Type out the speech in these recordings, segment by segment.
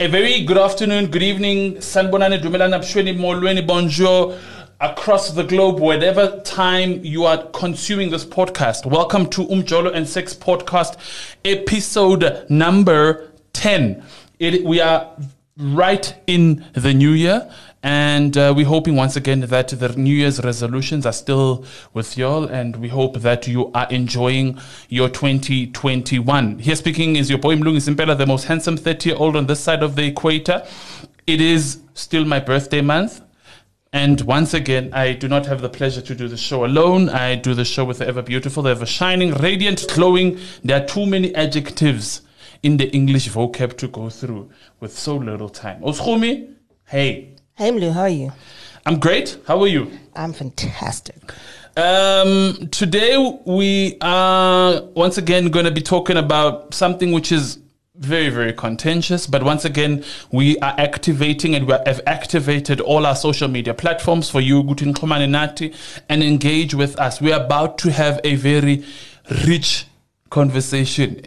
A very good afternoon, good evening, Sanbonani Dumelana Pshweni Molweni, bonjour, across the globe, whatever time you are consuming this podcast. Welcome to Umjolo and Sex Podcast, episode number 10. It, we are right in the new year. And uh, we're hoping once again that the New Year's resolutions are still with y'all, and we hope that you are enjoying your 2021. Here speaking is your boy Mlungi Simpela, the most handsome 30 year old on this side of the equator. It is still my birthday month. And once again, I do not have the pleasure to do the show alone. I do the show with the ever beautiful, the ever shining, radiant, glowing. There are too many adjectives in the English vocab to go through with so little time. Oskumi, hey. Hey, Mlu, how are you? I'm great. How are you? I'm fantastic. Um, today we are once again going to be talking about something which is very, very contentious. But once again, we are activating and we have activated all our social media platforms for you, Gutin Nati, and engage with us. We are about to have a very rich conversation,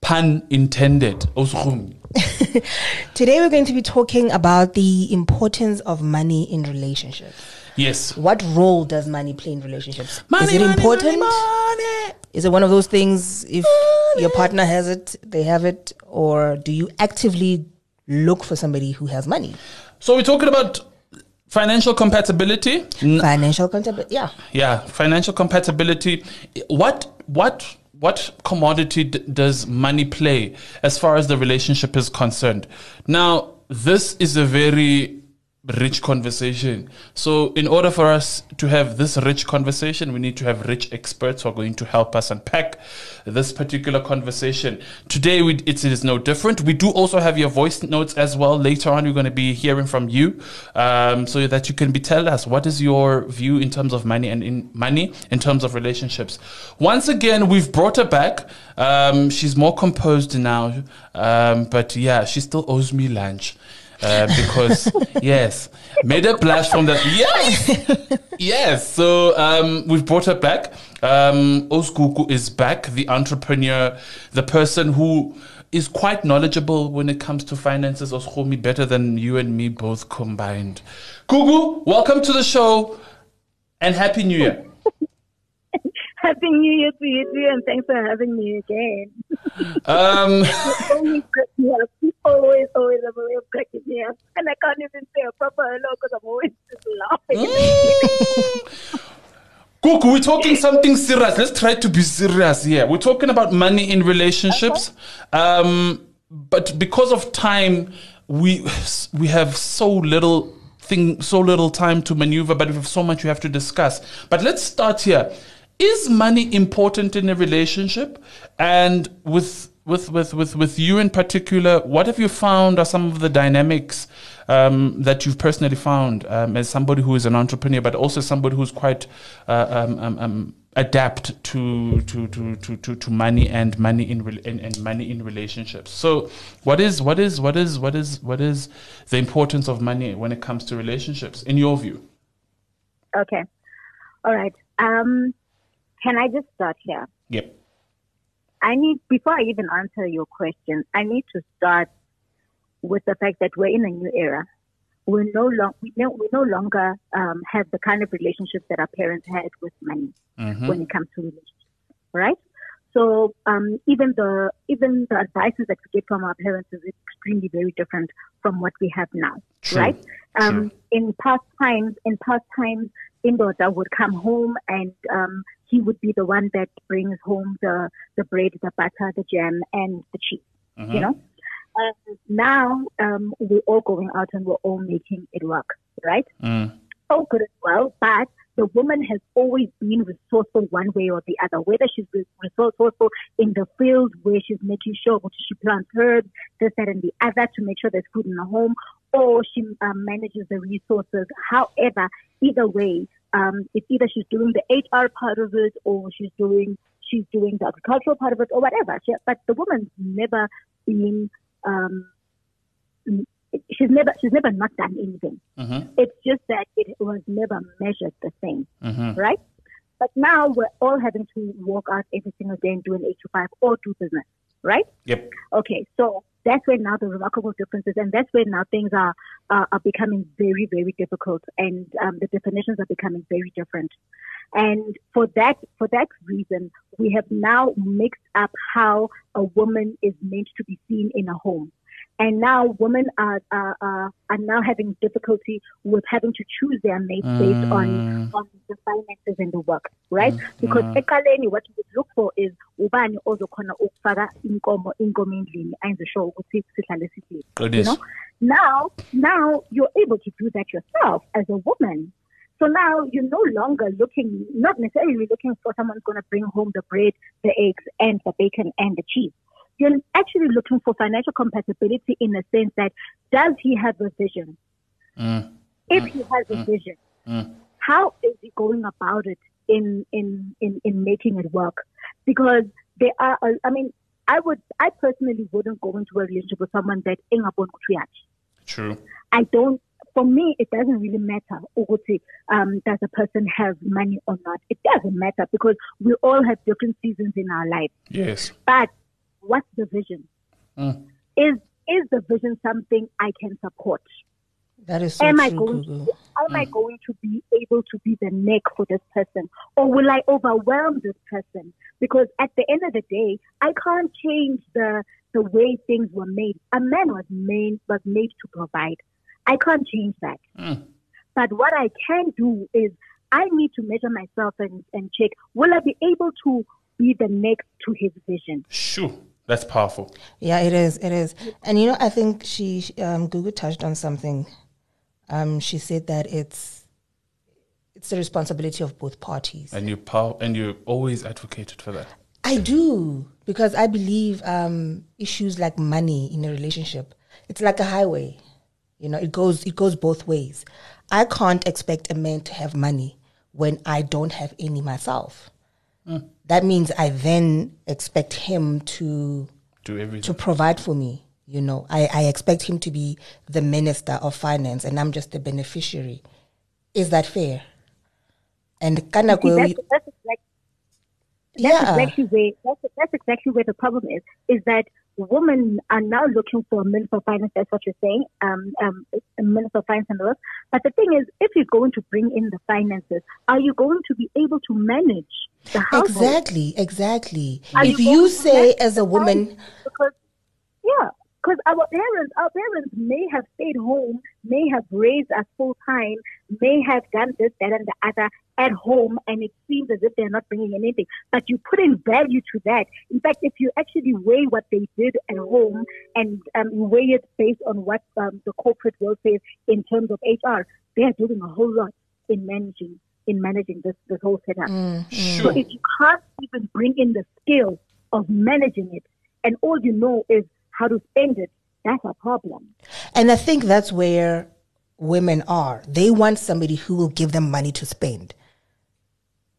pun intended. Today we're going to be talking about the importance of money in relationships. Yes. What role does money play in relationships? Money, Is it money, important? money. Is it one of those things if your partner has it, they have it, or do you actively look for somebody who has money? So we're talking about financial compatibility. Financial compatibility, yeah. yeah, financial compatibility. What what what commodity d- does money play as far as the relationship is concerned? Now, this is a very rich conversation. So, in order for us to have this rich conversation, we need to have rich experts who are going to help us unpack this particular conversation. Today, we, it is no different. We do also have your voice notes as well. Later on, we're going to be hearing from you um, so that you can be tell us what is your view in terms of money and in money in terms of relationships. Once again, we've brought her back. Um, she's more composed now, um, but yeah, she still owes me lunch. Uh, because yes, made a blush from the yes, yes. So um, we've brought her back. Um, Oskuku is back, the entrepreneur, the person who is quite knowledgeable when it comes to finances. Oskomi better than you and me both combined. Gugu, welcome to the show, and happy New Year. Happy New Year to you too, and thanks for having me again. Um, always crack me up. You always, always have a way of cracking me up. And I can't even say a proper hello because I'm always just laughing. Gugu, we're talking something serious. Let's try to be serious here. We're talking about money in relationships. Um, but because of time, we we have so little thing, so little time to maneuver, but we have so much we have to discuss. But let's start here. Is money important in a relationship? And with with with with with you in particular, what have you found are some of the dynamics um, that you've personally found um, as somebody who is an entrepreneur, but also somebody who's quite uh, um, um, um, adapt to to, to to to to money and money in rel and, and money in relationships. So, what is what is what is what is what is the importance of money when it comes to relationships, in your view? okay. All right. Can I just start here? Yep. I need, before I even answer your question, I need to start with the fact that we're in a new era. We're no, long, we, no, we no longer um, have the kind of relationships that our parents had with money Mhm. when it comes to relationships, right? So um, even the even the advices that we get from our parents is extremely very different from what we have now, True. right? Um, in past times, in past times, Indoda would come home and um, he would be the one that brings home the the bread, the butter, the jam, and the cheese. Mhm. You know. And now um, we're all going out and we're all making it work, right? Oh, good as well. But the woman has always been resourceful one way or the other, whether she's resourceful in the field where she's making sure that she plants herbs, this, that, and the other to make sure there's food in the home, or she um, manages the resources. However, either way, um, it's either she's doing the HR part of it or she's doing she's doing the agricultural part of it or whatever. She, but the woman's never been um, she's never she's never not done anything. Mhm. It's just that it was never measured the same, Mhm. right? But now we're all having to walk out every single day and do an eight to five or do business, right? Yep. Okay, so that's where now the remarkable differences, and that's where now things are are, are becoming very, very difficult, and um, the definitions are becoming very different. And for that, for that reason, we have now mixed up how a woman is meant to be seen in a home. And now women are, are, are, are now having difficulty with having to choose their mate based on, mm. on the finances and the work, right? Mm, because ekaleni, what you would look for is ubani ozokhona ukufaka inkomo inkomo endlini ayenze sure ukuthi sihlale sidlile. You know? Now, now you're able to do that yourself as a woman. So now you're no longer looking, not necessarily looking for someone who's going to bring home the bread, the eggs, and the bacon and the cheese. You're actually looking for financial compatibility in the sense that does he have a vision? Mm. If he mm. has a mm. vision, how is he going about it in, in, in, in making it work? Because there are, I mean, I would, I personally wouldn't go into a relationship with someone that ukuthi uyaphi. True. I don't. For me, it doesn't really matter. Um, does a person have money or not? It doesn't matter because we all have different seasons in our life. Yes. But what's the vision? Mm. Is is the vision something I can support? That is so am I true, going Gugu. to am I going to be able to be the neck for this person, or will I overwhelm this person? Because at the end of the day, I can't change the the way things were made. A man was made was made to provide. I can't change that. But what I can do is I need to measure myself and, and check will I be able to be the next to his vision? Sure. That's powerful. Yeah, it is. It is. And you know, I think she, um, Gugu touched on something. Um, she said that it's it's the responsibility of both parties. And you pow- and you always advocated for that. I do because I believe um, issues like money in a relationship, it's like a highway. You know, it goes it goes both ways. I can't expect a man to have money when I don't have any myself. That means I then expect him to Do everything. to provide for me. You know, I, I expect him to be the minister of finance and I'm just the beneficiary. Is that fair? And kind of that's, we, that's, exactly, that's yeah, exactly where that's, that's exactly where the problem is. Is that women are now looking for a minister of finance. That's what you're saying. Um, um, a minister of finance and all. But the thing is, if you're going to bring in the finances, are you going to be able to manage the household? exactly, exactly. Are if you you say as a woman, because yeah, because our parents, our parents may have stayed home, may have raised us full time, may have done this, that, and the other at home, and it seems as if they're not bringing anything. But you put in value to that. In fact, if you actually weigh what they did at home and um, weigh it based on what um, the corporate world says in terms of HR, they are doing a whole lot in managing in managing this this whole setup. So Sure. if you can't even bring in the skill of managing it, and all you know is how to spend it, that's a problem. and I think that's where women are. They want somebody who will give them money to spend,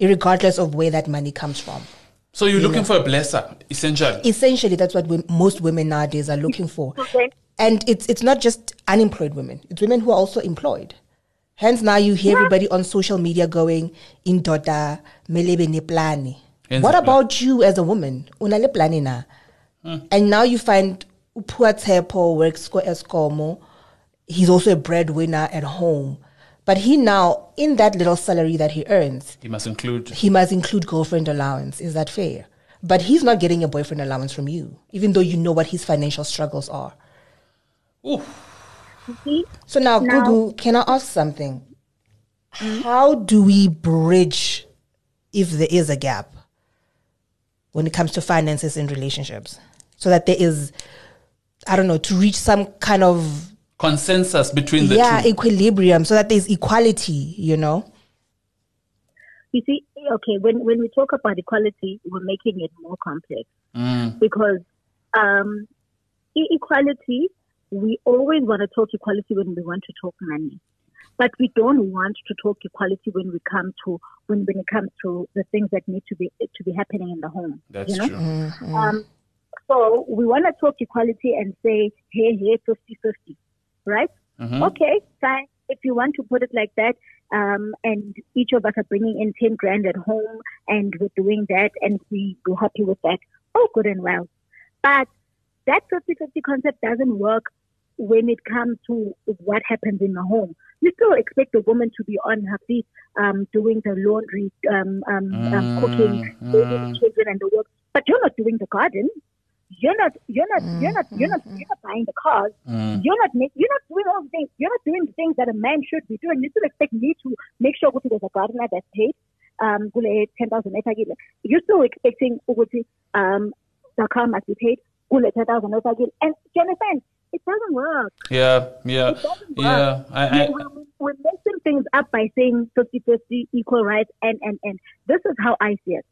regardless of where that money comes from. So you're looking for a blesser, essentially. Essentially, that's what we, most women nowadays are looking for. Okay. And it's it's not just unemployed women; it's women who are also employed. Hence, now you hear everybody on social media going, "Indoda melebe neplani." Yenza What about you as a woman? Una le plani na? Hmm. And now you find Upua Tepo works for Eskom. He's also a breadwinner at home, but he now in that little salary that he earns, You must include. he must include girlfriend allowance. Is that fair? But he's not getting a boyfriend allowance from you, even though you know what his financial struggles are. Ooh, You see? So now, Now- Gugu, can I ask something? How do we bridge if there is a gap when it comes to finances in relationships? So that there is, I don't know, to reach some kind of consensus between the yeah two. equilibrium, so that there's equality. You know, You see, okay, when, when we talk about equality, we're making it more complex because um, e- equality, we always want to talk equality when we want to talk money. But we don't want to talk equality when we come to when, when it comes to the things that need to be to be happening in the home. That's you know? true. Um, so we want to talk equality and say, hey, hey, 50 50, right? Okay, fine. If you want to put it like that, um, and each of us are bringing in 10 grand at home and we're doing that and we, we're happy with that, oh, good and well. But that 50-50 concept doesn't work when it comes to what happens in the home. You still expect a woman to be on her feet, um, doing the laundry, um, um, um, cooking, babying children, and the work. But you're not doing the garden. You're not. You're not. You're not. You're not. You're not buying the cars. You're not. Make, you're not doing all the things. You're not doing the things that a man should be doing. You still expect me to make sure that there's a gardener that's paid. Um, kule 10,000 efakile. You're still expecting ukuthi um the car must be paid. Kule 10,000 efakile. And do you understand? It doesn't work. Yeah, yeah, It doesn't work. yeah. I, I, we, we, we're messing things up by saying 50-50 equal rights and, and, and this is how I see it.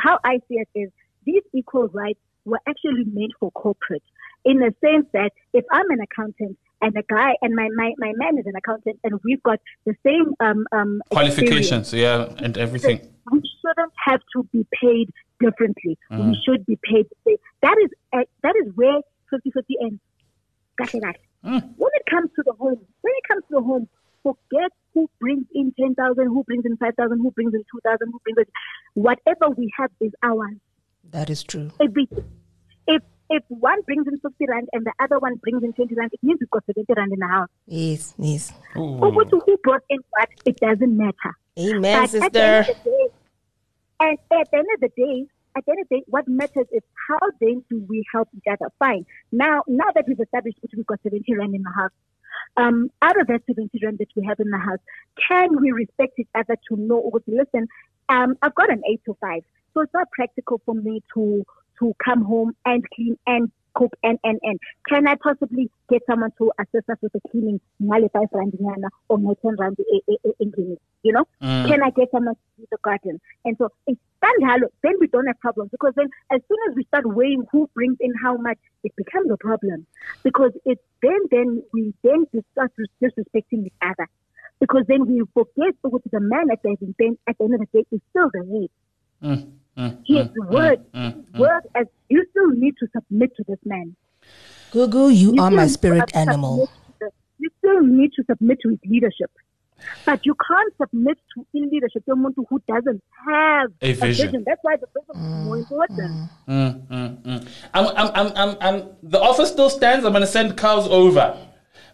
How I see it is these equal rights were actually made for corporate in the sense that if I'm an accountant and a guy and my, my, my man is an accountant and we've got the same um, um, qualifications, yeah, and everything. we shouldn't have to be paid differently. We should be paid. the same. That is uh, that is where 50-50 ends. Kahle kahle. When it comes to the home, when it comes to the home, forget who brings in 10,000, who brings in 5,000, who brings in 2,000, who brings in, whatever we have is ours. That is true. Everything. If, if one brings in 50 rand and the other one brings in 20 rand, it means we've got 70 rand in the house. Yes, yes. Ooh. Over who brought in what, it doesn't matter. Amen, But at the end sister. of the day, and at the end of the day, at the end of the day, what matters is how then do we help each other? Fine. Now, now that we've established that we've got 70 rand in the house, um, out of that 70 rand that we have in the house, can we respect each other to know, okay, listen, um, I've got an eight to five, so it's not practical for me to to come home and clean and cook and and and. Can I possibly get someone to assist us with the cleaning, ngale five rand or my ten rand endlini, You know, can I get someone to do the garden? And so it's then we don't have problems because then as soon as we start weighing who brings in how much, it becomes a problem because it's then then we then start disrespecting each other because then we forget what the man at the end at the end of the day is still the head. Mm, mm, His mm, word, mm, his word as you still need to submit to this man. Gugu, you You are my spirit animal. the- You still need to submit to his leadership. But you can't submit to in leadership someone who doesn't have A vision. That's why the vision is more important. mm, mm, mm. I'm, I'm, I'm, I'm, I'm, the offer still stands. I'm going to send cows over.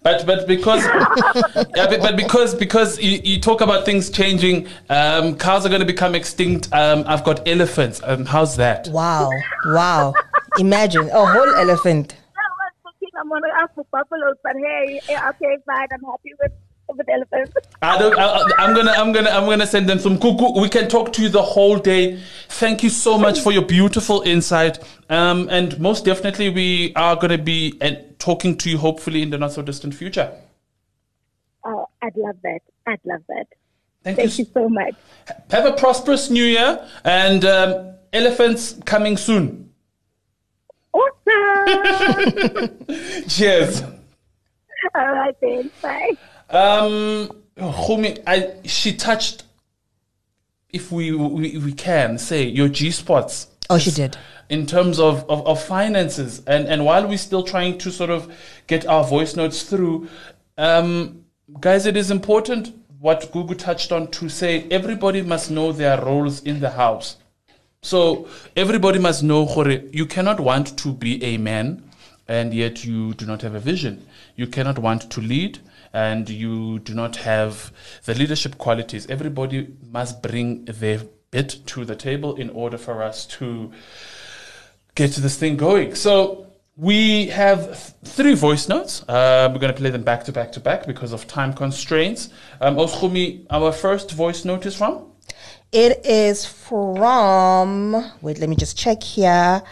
But but because yeah, but, but because because you, you talk about things changing, um, cows are going to become extinct. Um, I've got elephants. Um, how's that? Wow, wow. Imagine a whole elephant. I was thinking I'm gonna ask for buffaloes, but hey, eh, okay, fine. I'm happy with with elephants. I don't, I, I'm gonna, I'm gonna, I'm gonna send them some cuckoo. We can talk to you the whole day. Thank you so much for your beautiful insight. Um, and most definitely, we are gonna be uh, talking to you hopefully in the not so distant future. Oh, I'd love that. I'd love that. Thank, Thank you. you so much. Have a prosperous new year and um, elephants coming soon. Awesome. Cheers. All right then. Bye. Um, Khumi, I she touched. If we, we we can say your G spots. Oh, she did. in terms of, of, of finances and, and while we're still trying to sort of get our voice notes through um, guys it is important what Gugu touched on to say everybody must know their roles in the house so everybody must know gore, you cannot want to be a man and yet you do not have a vision you cannot want to lead and you do not have the leadership qualities everybody must bring their bit to the table in order for us to get this thing going. So we have th- three voice notes. Uh, we're going to play them back to back to back because of time constraints. Um, Oskumi, our first voice note is from? It is from. Wait, let me just check here.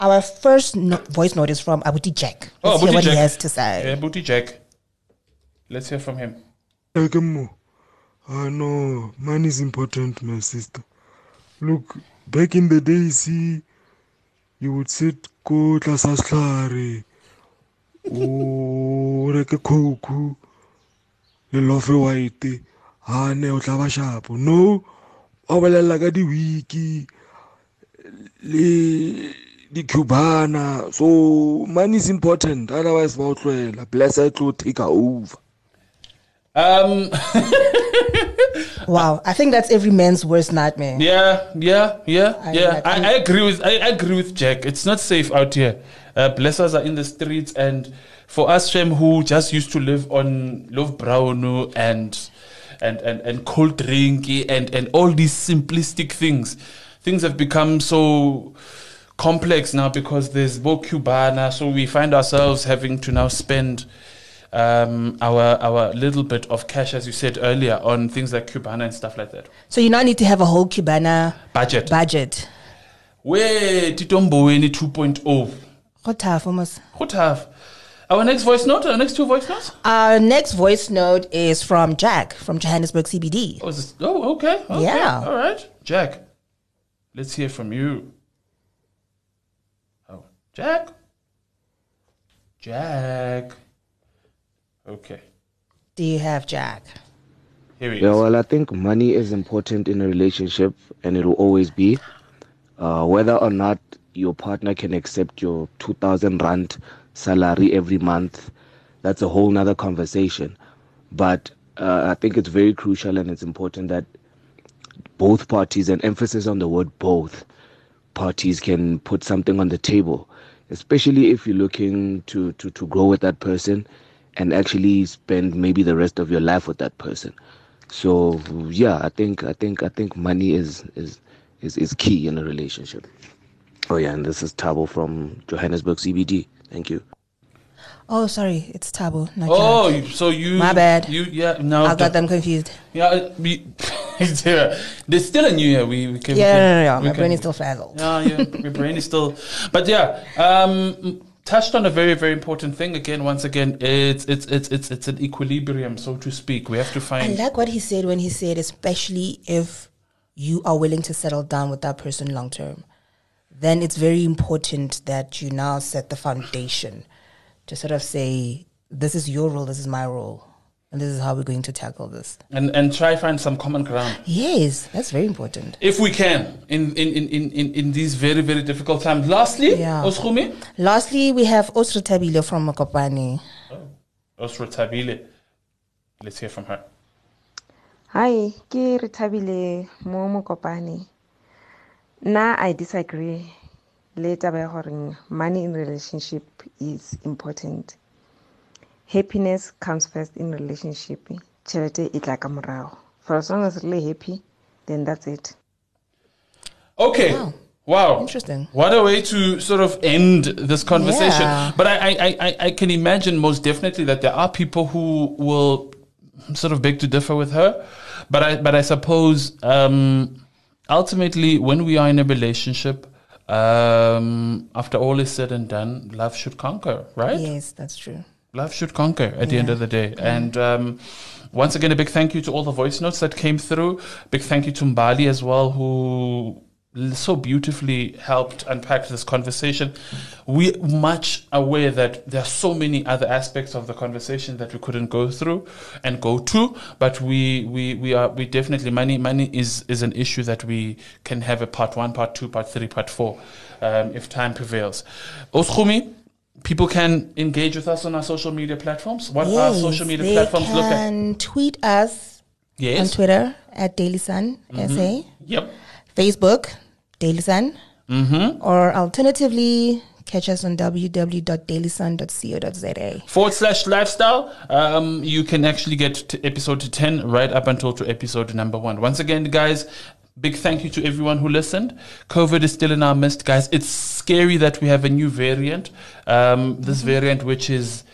Our first no- voice note is from Abuti Jack. Let's hear what Jack. he has to say. Yeah, Booty Jack. Let's hear from him. Ekemo. Ah no, money is important, my sister. Look, back in the day, see, you would sit ko tlasa setlhare o reke coke le lofe white ha ne o tla ba shapo no o bolela ka di-wiki le di-cubana so money is important otherwise ba o tlohela blessed tlo take over Um, Wow, I think that's every man's worst nightmare. Yeah, yeah, yeah, I- yeah. I- I, I agree with I, I agree with Jack. It's not safe out here. Uh, blessers are in the streets, and for us, Shem, who just used to live on love brown and and and and cold drinky and and all these simplistic things, things have become so complex now because there's more Cubana, so we find ourselves having to now spend um, our our little bit of cash, as you said earlier, on things like Cubana and stuff like that. So you now need to have a whole Cubana Budget. budget. Where Tito Mboweni 2.0? How tough, almost. Go tough. Our next voice note, our next two voice notes? Our next voice note is from Jack from Johannesburg CBD. Oh, is this, oh okay. okay. Yeah. All right. Jack, let's hear from you. Jack? Jack. Okay. Do you have Jack? Here he Yeah, is. well, I think money is important in a relationship and it will always be. Uh, whether or not your partner can accept your 2000 rand salary every month, that's a whole nother conversation. But uh, I think it's very crucial and it's important that both parties, and emphasis on the word both parties, can put something on the table, especially if you're looking to, to, to grow with that person and actually spend maybe the rest of your life with that person. So yeah, I think I think I think money is is is, is key in a relationship. Oh yeah, and this is Tabo from Johannesburg CBD. Thank you. Oh, sorry, it's Tabo, not Oh, Jack. you- so you. My bad. You, yeah, no. I got them confused. Yeah, yeah, there's still a new year. We, we can. we Yeah, can- no, no, no. we My can- brain is still frazzled. Yeah, yeah, my brain is still. But yeah, um, touched on a very, very important thing. Again, once again, it's it's it's it's it's an equilibrium, so to speak. We have to find I like what he said when he said, especially if you are willing to settle down with that person long term, then it's very important that you now set the foundation to sort of say, this is your role, this is my role, and this is how we're going to tackle this. and and try find some common ground. Yes, that's very important. If we can, in in, in, in, in in these very, very difficult times. Lastly, Yeah. Oskumi, Lastly, we have Osra Tabile from Mokopane. Oh, Osro Tabile. Let's hear from her. Hi, ke re thabile mo mokopane. Nna I disagree le taba ya gore money in relationship is important. Happiness comes first in relationship. Tšhelete e tla ka morago. For as long as really happy, then that's it. Okay. Wow. Wow. Interesting. What a way to sort of end this conversation. Yeah. But I, I, I, I can imagine most definitely that there are people who will sort of beg to differ with her. But I, but I suppose um, ultimately, when we are in a relationship, um, after all is said and done, love should conquer, right? Yes, that's true. Love should conquer at the end of the day. And um, once again, a big thank you to all the voice notes that came through. Big thank you to Mbali as well, who so beautifully helped unpack this conversation. We much aware that there are so many other aspects of the conversation that we couldn't go through and go to, but we we, we are we definitely money money is is an issue that we can have a part one, part two, part three, part four, um, if time prevails. Oskumi, people can engage with us on our social media platforms. What are social media they platforms look at? can tweet us on Yes. Mm-hmm. Twitter at Daily Sun SA, Yep. Facebook Daily Sun, Mm-hmm. or alternatively catch us on www.dailysun.co.za. Forward slash lifestyle. Um, you can actually get to episode 10 right up until to episode number one. Once again, guys, big thank you to everyone who listened. COVID is still in our midst, guys. It's scary that we have a new variant. Um, this variant, which is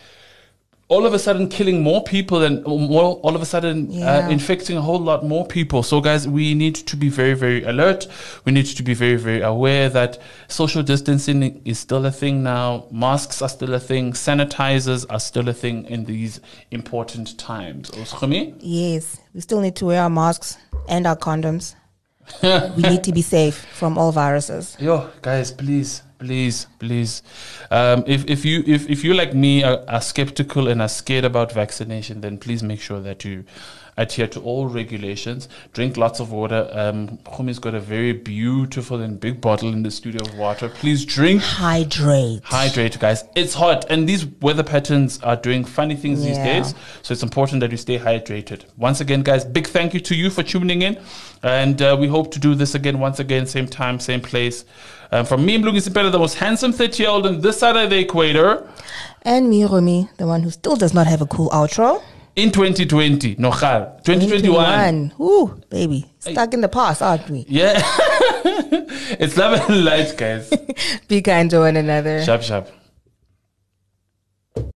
all of a sudden killing more people and more, all of a sudden uh, infecting a whole lot more people. So, guys, we need to be very, very alert. We need to be very, very aware that social distancing is still a thing now. Masks are still a thing. Sanitizers are still a thing in these important times. Yes, we still need to wear our masks and our condoms. we need to be safe from all viruses. Yo, guys, please, please, please. Um, if if you if, if you like me are, are skeptical and are scared about vaccination, then please make sure that you adhere to all regulations, drink lots of water. Um, Khumi's got a very beautiful and big bottle in the studio of water. Please drink. Hydrate. Hydrate, guys. It's hot, and these weather patterns are doing funny things these days. So it's important that you stay hydrated. Once again, guys, big thank you to you for tuning in, and uh, we hope to do this again, once again, same time, same place. Um, from me, Mlungi Sipele, the most handsome 30 year old on this side of the equator And me, Romy, the one who still does not have a cool outro. In 2020. No, Khal, 2021. 2021. Ooh, baby. Stuck in the past, aren't we? Yeah. it's love and light, guys. Be kind to one another. Sharp, sharp.